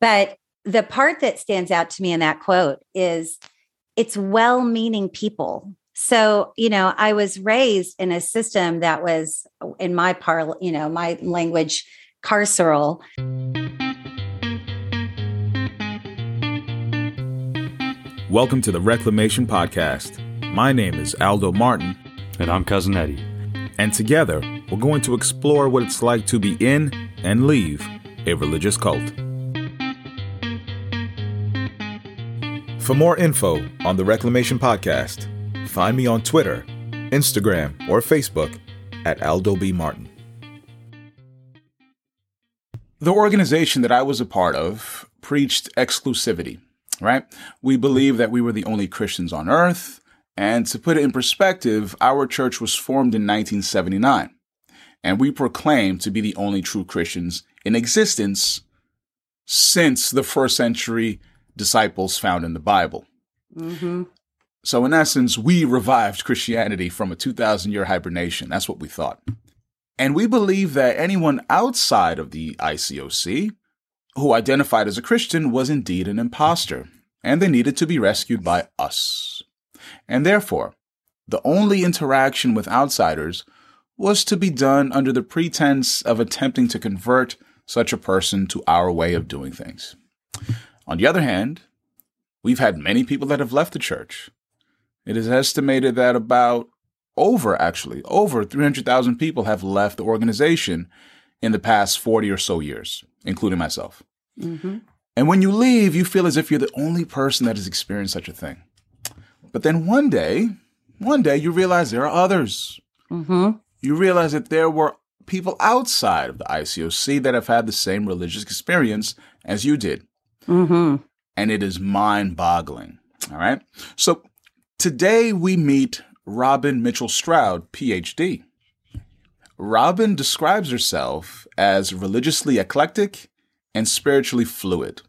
But the part that stands out to me in that quote is it's well meaning people. So, you know, I was raised in a system that was, in my par, you know, my language, carceral. Welcome to the Reclamation Podcast. My name is Aldo Martin. And I'm Cousin Eddie. And together, we're going to explore what it's like to be in and leave a religious cult. For more info on the Reclamation Podcast, find me on Twitter, Instagram, or Facebook at Aldo B. Martin. The organization that I was a part of preached exclusivity, right? We believed that we were the only Christians on earth. And to put it in perspective, our church was formed in 1979, and we proclaimed to be the only true Christians in existence since the first century disciples found in the Bible. Mm-hmm. So, in essence, we revived Christianity from a 2,000 year hibernation. That's what we thought. And we believe that anyone outside of the ICOC who identified as a Christian was indeed an impostor, and they needed to be rescued by us. And therefore, the only interaction with outsiders was to be done under the pretense of attempting to convert such a person to our way of doing things. On the other hand, we've had many people that have left the church. It is estimated that about over, actually, over 300,000 people have left the organization in the past 40 or so years, including myself. Mm-hmm. And when you leave, you feel as if you're the only person that has experienced such a thing. But then one day, one day, you realize there are others. Mm-hmm. You realize that there were people outside of the ICOC that have had the same religious experience as you did. Mm-hmm. And it is mind boggling. All right. So today we meet Robin Mitchelle-Stroud, PhD. Robin describes herself as religiously eclectic and spiritually fluid.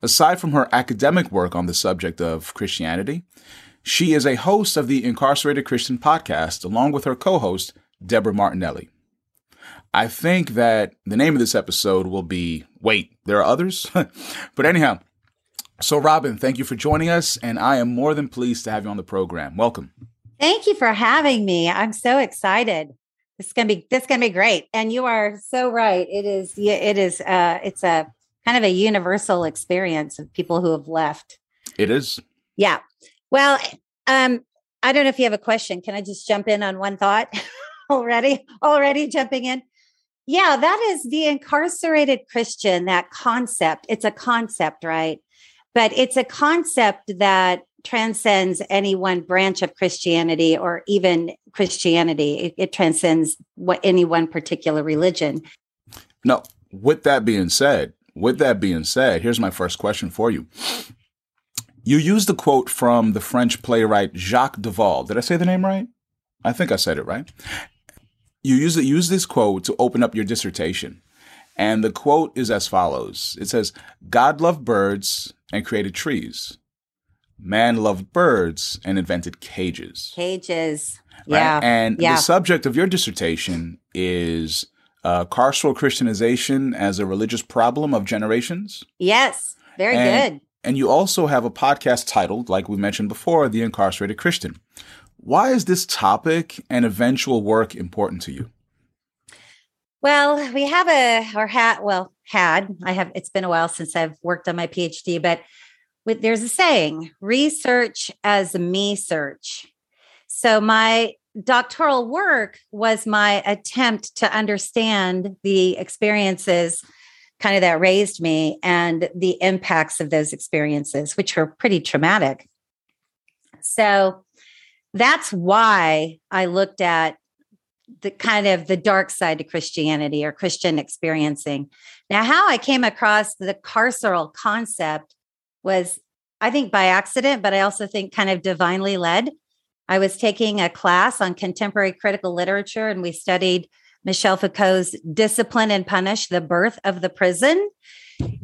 Aside from her academic work on the subject of Christianity, she is a host of the Incarcerated Christian podcast along with her co host, Debra Martinelli. I think that the name of this episode will be Wait, there are others? but anyhow, so Robin, thank you for joining us, and I am more than pleased to have you on the program. Welcome. Thank you for having me. I'm so excited. This is gonna be this is gonna be great. And you are so right. It is it is uh it's a kind of a universal experience of people who have left. It is. Yeah. Well, um, I don't know if you have a question. Can I just jump in on one thought already? Already jumping in? Yeah, that is the incarcerated Christian, that concept. It's a concept, right? But it's a concept that transcends any one branch of Christianity or even Christianity. It, it transcends what any one particular religion. No, with that being said, with that being said, here's my first question for you. You used the quote from the French playwright Jacques Deval. Did I say the name right? I think I said it right you use use this quote to open up your dissertation. And the quote is as follows. It says, God loved birds and created trees. Man loved birds and invented cages. Cages. Right? Yeah. And yeah. the subject of your dissertation is uh, carceral Christianization as a religious problem of generations. Yes. Very and, good. And you also have a podcast titled, like we mentioned before, The Incarcerated Christian. Why is this topic and eventual work important to you? Well, we have a or had well had I have it's been a while since I've worked on my PhD, but with, there's a saying: research as me search. So my doctoral work was my attempt to understand the experiences kind of that raised me and the impacts of those experiences, which were pretty traumatic. So that's why I looked at the kind of the dark side to Christianity or Christian experiencing. Now, how I came across the carceral concept was, I think, by accident, but I also think kind of divinely led. I was taking a class on contemporary critical literature, and we studied Michel Foucault's Discipline and Punish, the birth of the prison.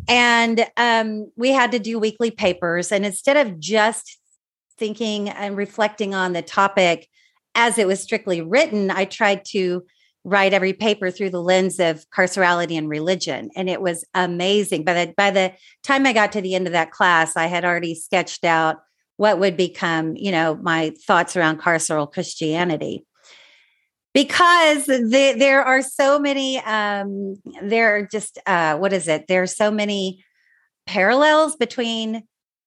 And um, we had to do weekly papers. And instead of just thinking and reflecting on the topic as it was strictly written, I tried to write every paper through the lens of carcerality and religion and it was amazing. By the by the time i got to the end of that class i had already sketched out what would become you know my thoughts around carceral christianity. Because the, there are so many um there are just uh what is it? There are so many parallels between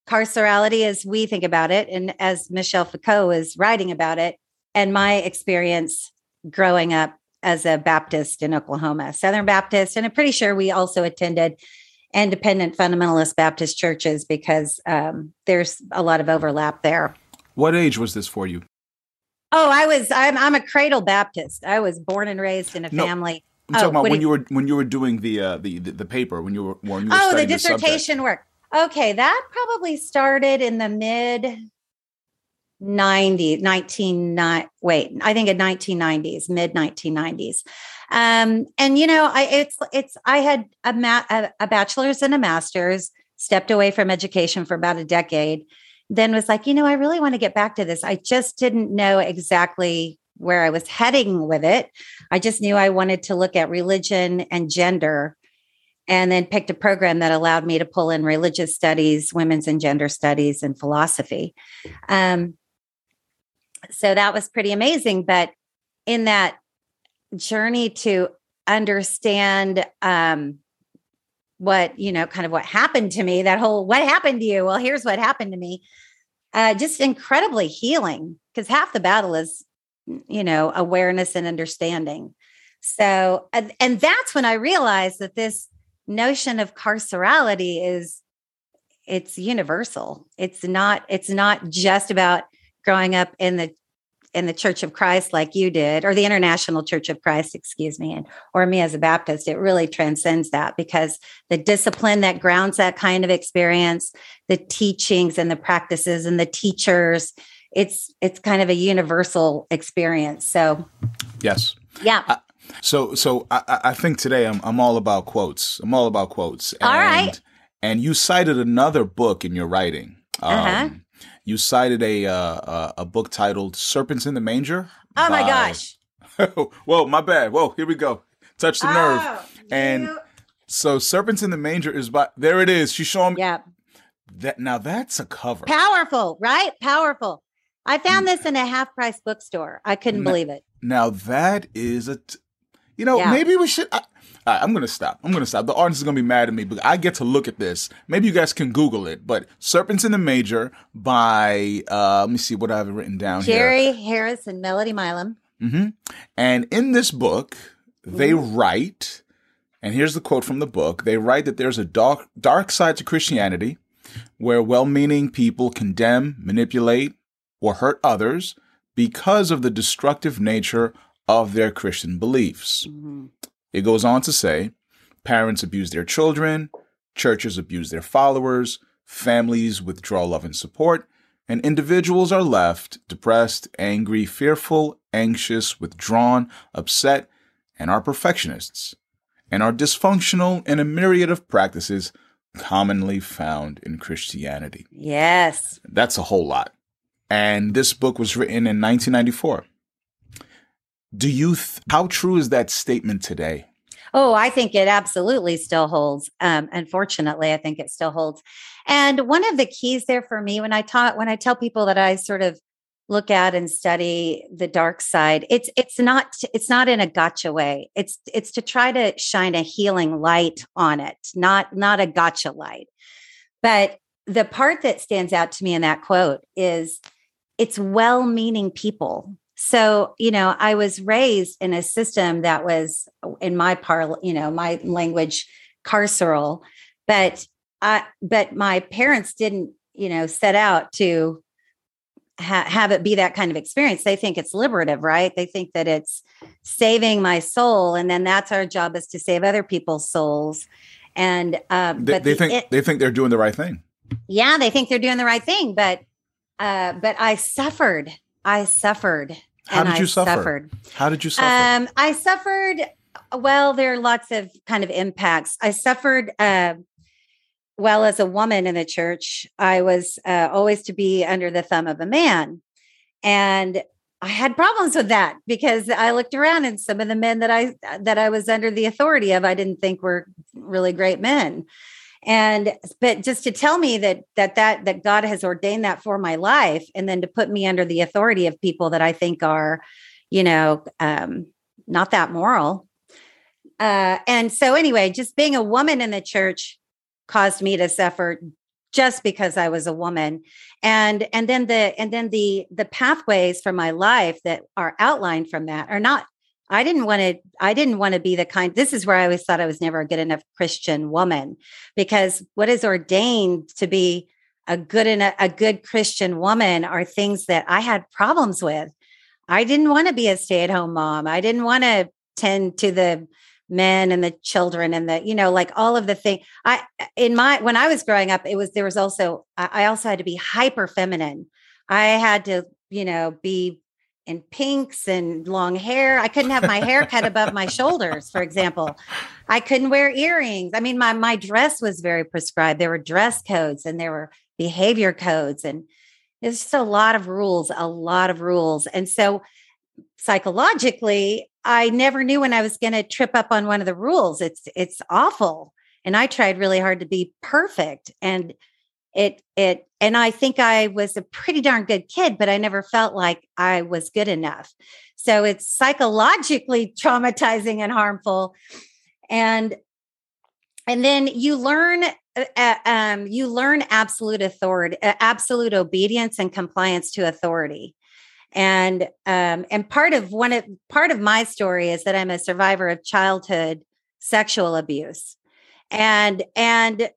carcerality as we think about it and as michel foucault is writing about it and my experience growing up as a Baptist in Oklahoma, Southern Baptist. And I'm pretty sure we also attended independent fundamentalist Baptist churches because um, there's a lot of overlap there. What age was this for you? Oh, I was I'm I'm a cradle Baptist. I was born and raised in a No, family. I'm talking Oh, about when do you were when you were doing the uh, the, the the paper when you were when you were Oh, the studying the dissertation work. Okay, that probably started in the mid 90 19 wait i think in 1990s mid 1990s um and you know i it's it's i had a, ma- a, a bachelor's and a master's stepped away from education for about a decade then was like you know i really want to get back to this. I just didn't know exactly where i was heading with it. I just knew i wanted to look at religion and gender and then picked a program that allowed me to pull in religious studies women's and gender studies and philosophy. Um, so that was pretty amazing but in that journey to understand um, what you know kind of what happened to me that whole what happened to you? Well here's what happened to me uh, just incredibly healing because half the battle is you know awareness and understanding. So and, and that's when i realized that this notion of carcerality is it's universal. It's not it's not just about growing up in the in the church of christ like you did or the international church of christ excuse me and or me as a baptist. It really transcends that because the discipline that grounds that kind of experience the teachings and the practices and the teachers it's it's kind of a universal experience. So Yes. yeah So so I, I think today I'm I'm all about quotes. I'm all about quotes. And, All right. And you cited another book in your writing. Um, Uh-huh. You cited a uh, a book titled "Serpents in the Manger." oh my gosh Whoa, my bad. Whoa, here we go. Touch the nerve. Oh, And- you- So, "Serpents in the Manger" is by. There it is. She's showing me yeah that. Now that's a cover. Powerful, right? Powerful. I found this in a half price bookstore. I couldn't No. believe it. Now that is a. T- you know, Yeah. maybe we should. I, right, I'm gonna stop. I'm gonna stop. The audience is gonna be mad at me, but I get to look at this. Maybe you guys can Google it. But "Serpents in the Manger" by uh, let me see what I have written down here. Jerry Harris and Melody Milam. hmm And in this book, they Mm-hmm. write, and here's the quote from the book they write that there's a dark, dark side to Christianity where well meaning people condemn, manipulate, or hurt others because of the destructive nature of their Christian beliefs. Mhm. It goes on to say parents abuse their children, churches abuse their followers, families withdraw love and support, and individuals are left depressed, angry, fearful, anxious, withdrawn, upset, and are perfectionists, and are dysfunctional in a myriad of practices commonly found in Christianity. Yes. That's a whole lot. And this book was written in 1994. Do you, th- how true is that statement today? Oh, I think it absolutely still holds. Um, unfortunately, I think it still holds. And one of the keys there for me when I taught, when I tell people that I sort of look at and study the dark side, it's it's not it's not in a gotcha way. It's it's to try to shine a healing light on it, not not a gotcha light. But the part that stands out to me in that quote is it's well-meaning people. So, you know, I was raised in a system that was in my par, you know, my language carceral, but I but my parents didn't, you know, set out to ha- have it be that kind of experience. They think it's liberative, right? They think that it's saving my soul and then that's our job is to save other people's souls. And um They, but they the think it- they think they're doing the right thing. yeah they think they're doing the right thing but uh but i suffered i suffered How did you I suffer? suffered How did you suffer? um i suffered well there are lots of kind of impacts i suffered uh well as a woman in the church i was uh, always to be under the thumb of a man and I had problems with that because I looked around and some of the men that I that I was under the authority of I didn't think were really great men. And but just to tell me that that that that God has ordained that for my life and then to put me under the authority of people that I think are, you know, um not that moral. Uh and so anyway, just being a woman in the church caused me to suffer just because I was a woman. And and then the and then the the pathways for my life that are outlined from that are not I didn't want to I didn't want to be the kind this is where I always thought I was never a good enough Christian woman because what is ordained to be a good and a, good Christian woman are things that I had problems with. I didn't want to be a stay-at-home mom. I didn't want to tend to the men and the children and the you know like all of the thing i in my when i was growing up it was there was also i also had to be hyper feminine i had to you know be in pinks and long hair. I couldn't have my hair cut above my shoulders for example. I couldn't wear earrings. I mean my my dress was very prescribed. There were dress codes and there were behavior codes and there's just a lot of rules a lot of rules. And so psychologically I never knew when I was going to trip up on one of the rules. It's it's awful. And I tried really hard to be perfect. And it it and I think I was a pretty darn good kid, but I never felt like I was good enough. So it's psychologically traumatizing and harmful. And and then you learn uh, uh um, you learn absolute authority, uh, absolute obedience and compliance to authority and um, and part of one of part of my story is that i'm a survivor of childhood sexual abuse and and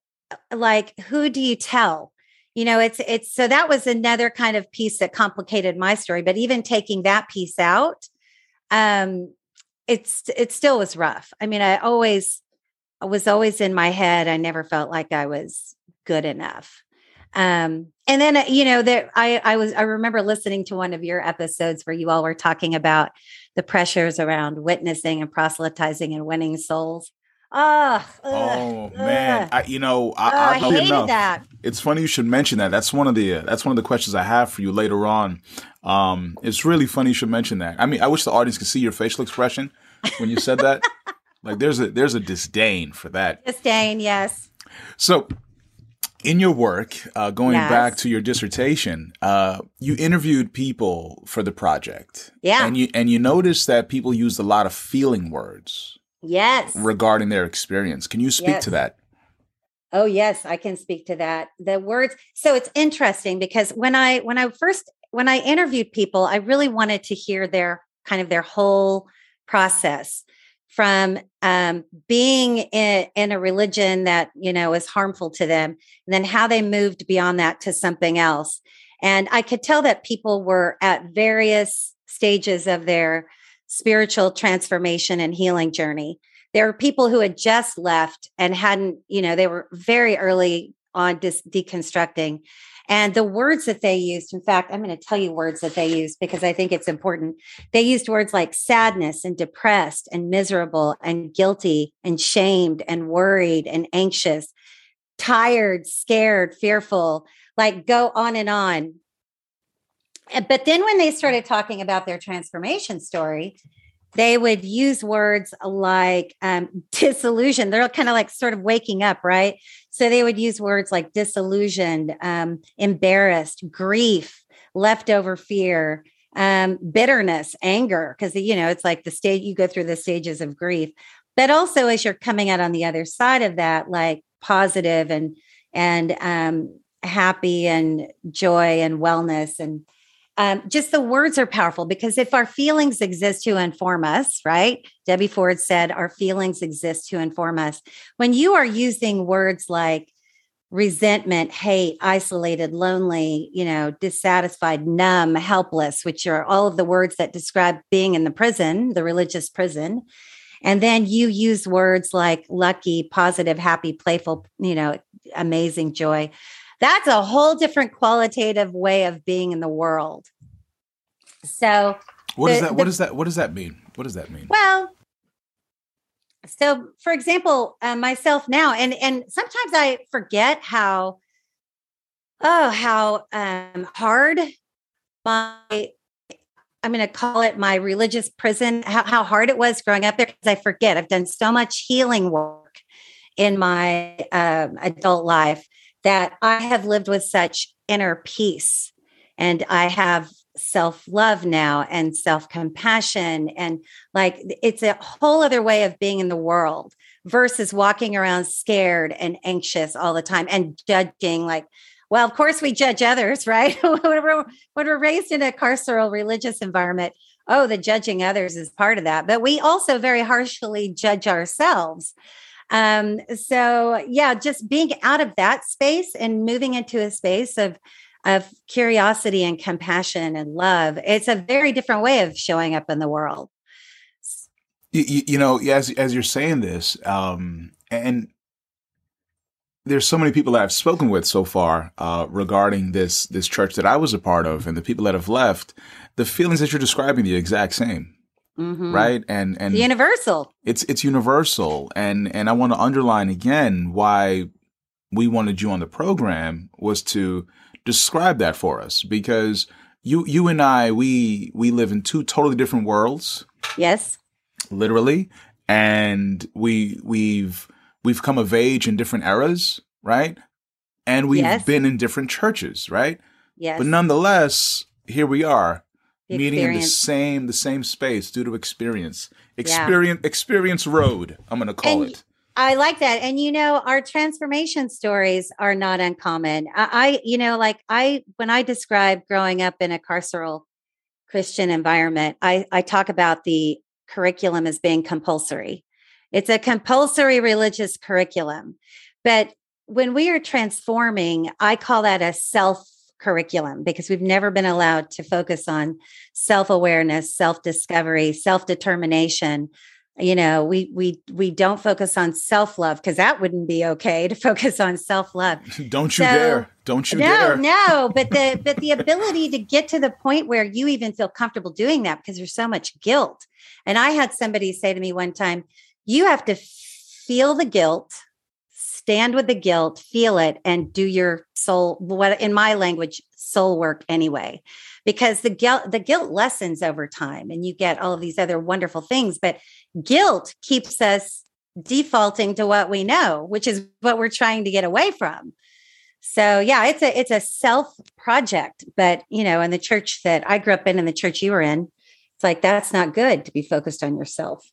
like who do you tell? You know it's it's so that was another kind of piece that complicated my story but even taking that piece out um it's it still was rough. I mean i always I was always in my head i never felt like i was good enough. Um, and then you know there I I was I remember listening to one of your episodes where you all were talking about the pressures around witnessing and proselytizing and winning souls. Oh, oh man! I, you know, I, oh, I, I hated enough. that. It's funny you should mention that. That's one of the uh, that's one of the questions I have for you later on. Um, it's really funny you should mention that. I mean, I wish the audience could see your facial expression when you said that. like, there's a there's a disdain for that. Disdain, yes. So in your work, uh, going yes. back to your dissertation, uh, you interviewed people for the project. Yeah, and you and you noticed that people used a lot of feeling words. Yes, regarding their experience. Can you speak yes. to that? Oh yes, I can speak to that. The words. So it's interesting because when I when I first when I interviewed people, I really wanted to hear their kind of their whole process from um, being in, in, a religion that you know is harmful to them and then how they moved beyond that to something else and i could tell that people were at various stages of their spiritual transformation and healing journey there were people who had just left and hadn't you know they were very early on dis- deconstructing and the words that they used, in fact, I'm going to tell you words that they used because I think it's important. They used words like sadness and depressed and miserable and guilty and shamed and worried and anxious, tired, scared, fearful, like go on and on. But then when they started talking about their transformation story, they would use words like um, disillusioned. They're kind of like sort of waking up, right? So they would use words like disillusioned, um, embarrassed, grief, leftover fear, um, bitterness, anger, because you know it's like the stage you go through the stages of grief. But also, as you're coming out on the other side of that, like positive and and um, happy and joy and wellness and um, just the words are powerful because if our feelings exist to inform us, right? Debbie Ford said, our feelings exist to inform us. When you are using words like resentment, hate, isolated, lonely, you know, dissatisfied, numb, helpless, which are all of the words that describe being in the prison, the religious prison. And then you use words like lucky, positive, happy, playful, you know, amazing, joy that's a whole different qualitative way of being in the world. So what the, is that? The, what does that what does that mean? What does that mean? Well, so for example, uh, myself now, and and sometimes I forget how oh how um, hard my I'm going to call it my religious prison, how, how hard it was growing up there because I forget. I've done so much healing work in my um, adult life that I have lived with such inner peace and I have self love now and self compassion. And like it's a whole other way of being in the world versus walking around scared and anxious all the time and judging like, well, of course we judge others, right? when, we're, when we're raised in a carceral religious environment, oh, the judging others is part of that. But we also very harshly judge ourselves. Um, so yeah, just being out of that space and moving into a space of of curiosity and compassion and love. It's a very different way of showing up in the world. You, you know, as as you're saying this, um, and there's so many people that I've spoken with so far uh, regarding this this church that I was a part of, and the people that have left. The feelings that you're describing, the exact same, mm-hmm. right? And and the universal. It's it's universal, and and I want to underline again why we wanted you on the program was to describe that for us because you you and I we we live in two totally different worlds. Yes. Literally, and we we've we've come of age in different eras, right? And we've yes. been in different churches, right? Yes. But nonetheless, here we are the meeting experience. in the same the same space due to experience. Experience yeah. experience road, I'm going to call and, it. I like that. And you know, our transformation stories are not uncommon. I, I, you know, like I when I describe growing up in a carceral Christian environment, I, I talk about the curriculum as being compulsory. It's a compulsory religious curriculum. But when we are transforming, I call that a self curriculum because we've never been allowed to focus on self awareness, self discovery, self determination, you know we we we don't focus on self-love because that wouldn't be okay to focus on self-love. Don't you so, dare. Don't you no, dare. no but the but the ability to get to the point where you even feel comfortable doing that because there's so much guilt. And i had somebody say to me one time you have to feel the guilt stand with the guilt feel it and do your soul what in my language soul work anyway. Because the guilt the guilt lessens over time and you get all of these other wonderful things but guilt keeps us defaulting to what we know which is what we're trying to get away from. So yeah it's a it's a self project but you know in the church that i grew up in and the church you were in it's like that's not good to be focused on yourself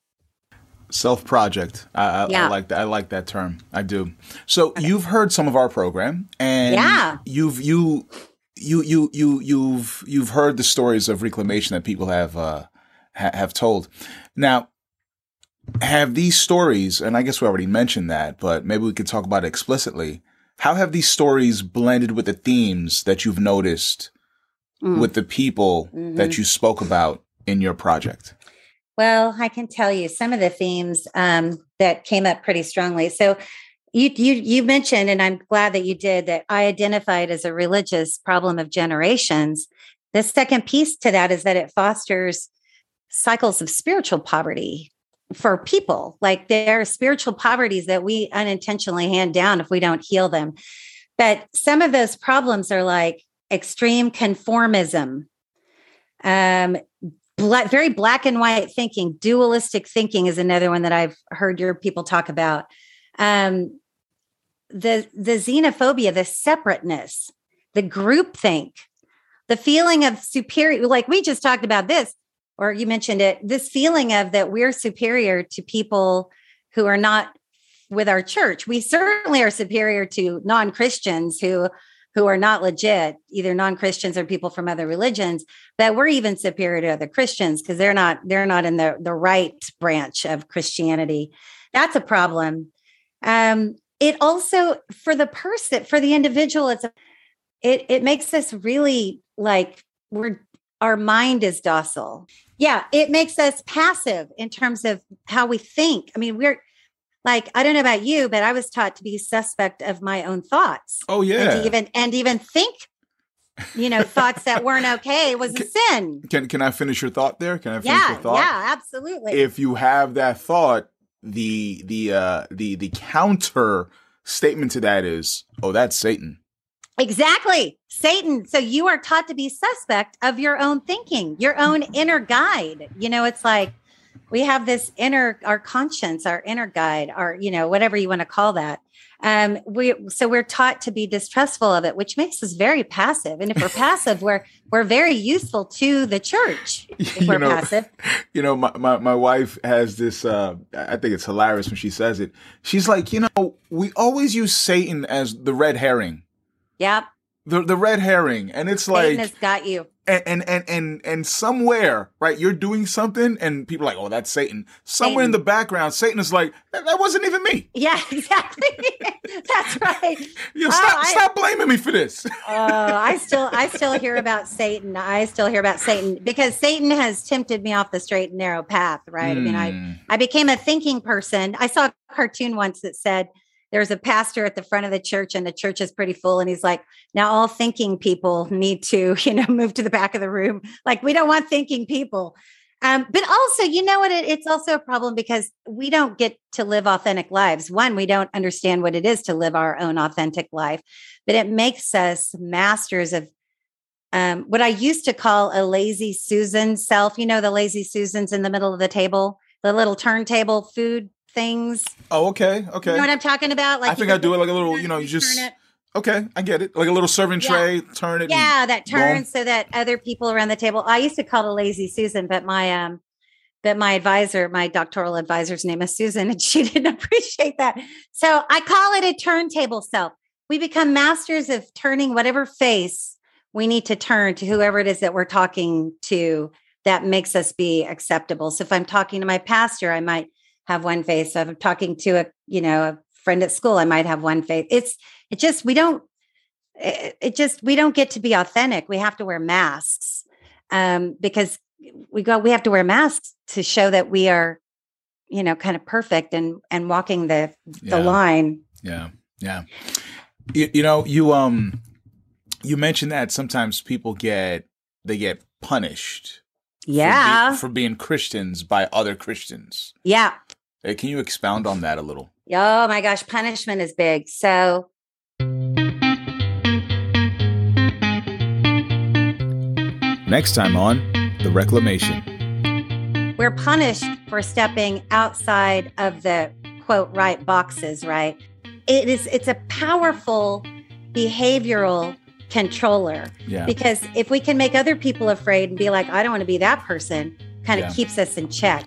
self project I, I, yeah. I, like that i like that term i do so you've heard some of our program and yeah you've you you you you you've you've heard the stories of reclamation that people have uh, ha- have told. Now, have these stories, and I guess we already mentioned that, but maybe we could talk about it explicitly. How have these stories blended with the themes that you've noticed mm. with the people mm-hmm. that you spoke about in your project? Well, I can tell you some of the themes um, that came up pretty strongly. So, you you you mentioned and i'm glad that you did that i identified as a religious problem of generations. The second piece to that is that it fosters cycles of spiritual poverty for people. Like there are spiritual poverties that we unintentionally hand down if we don't heal them. But some of those problems are like extreme conformism. Um very black and white thinking dualistic thinking is another one that i've heard your people talk about um, the the xenophobia, the separateness, the groupthink, the feeling of superior. Like we just talked about this, or you mentioned it. This feeling of that we're superior to people who are not with our church. We certainly are superior to non Christians who who are not legit, either non-Christians or people from other religions, that we're even superior to other Christians because they're not they're not in the the right branch of Christianity. That's a problem. Um, it also for the person for the individual it's it it makes us really like we're our mind is docile yeah it makes us passive in terms of how we think i mean we're like i don't know about you but i was taught to be suspect of my own thoughts oh yeah and even and even think you know thoughts that weren't okay was a sin can can i finish your thought there can i finish yeah, your thought yeah absolutely if you have that thought the the uh the the counter statement to that is, oh, that's Satan. Exactly. Satan. So you are taught to be suspect of your own thinking, your own inner guide. You know, it's like we have this inner, our conscience, our inner guide, our, you know, whatever you want to call that. Um, we so we're taught to be distrustful of it, which makes us very passive. And if we're passive, we're we're very useful to the church. If we're you know, passive. You know, my, my, my wife has this uh I think it's hilarious when she says it. She's like, you know, we always use Satan as the red herring. Yep. The the red herring. And it's like Satan has got you. and, and and and and somewhere, right? You're doing something, and people are like, "Oh, that's Satan." Somewhere in the background, Satan is like, "That, that wasn't even me." Yeah, exactly. That's right. You know, Oh, stop, I- stop blaming me for this. Oh, I still I still hear about Satan. I still hear about Satan because Satan has tempted me off the straight and narrow path, right? I mean, I Hmm. I became a thinking person. I saw a cartoon once that said there's a pastor at the front of the church and the church is pretty full and he's like, "Now all thinking people need to, you know, move to the back of the room. Like we don't want thinking people." Um, but also, you know what? It, it's also a problem because we don't get to live authentic lives. One, we don't understand what it is to live our own authentic life, but it makes us masters of um, what I used to call a lazy Susan self. You know, the lazy Susans in the middle of the table, the little turntable food things. Oh, okay, okay. You know what I'm talking about? Like I think I do it like a little, you know, you just turn it. okay. I get it, like a little serving Yeah. tray, turn it. yeah that boom. turns so that other people around the table i used to call it a lazy susan but my um but my advisor my doctoral advisor's name is susan and she didn't appreciate that so i call it a turntable self we become masters of turning whatever face we need to turn to whoever it is that we're talking to that makes us be acceptable so if i'm talking to my pastor i might have one face i'm talking to a you know a friend at school i might have one face it's it just we don't it, it just we don't get to be authentic we have to wear masks um because we go we have to wear masks to show that we are you know kind of perfect and and walking the the Yeah. line Yeah, yeah. You, you know, you um, you mentioned that sometimes people get they get punished. for be- yeah for, being Christians by other Christians. yeah Uh, can you expound on that a little? oh my gosh punishment is big so Next time on the Reclamation. we're punished for stepping outside of the quote right boxes right it is it's a powerful behavioral controller Yeah, because if we can make other people afraid and be like i don't want to be that person kind of Yeah. keeps us in check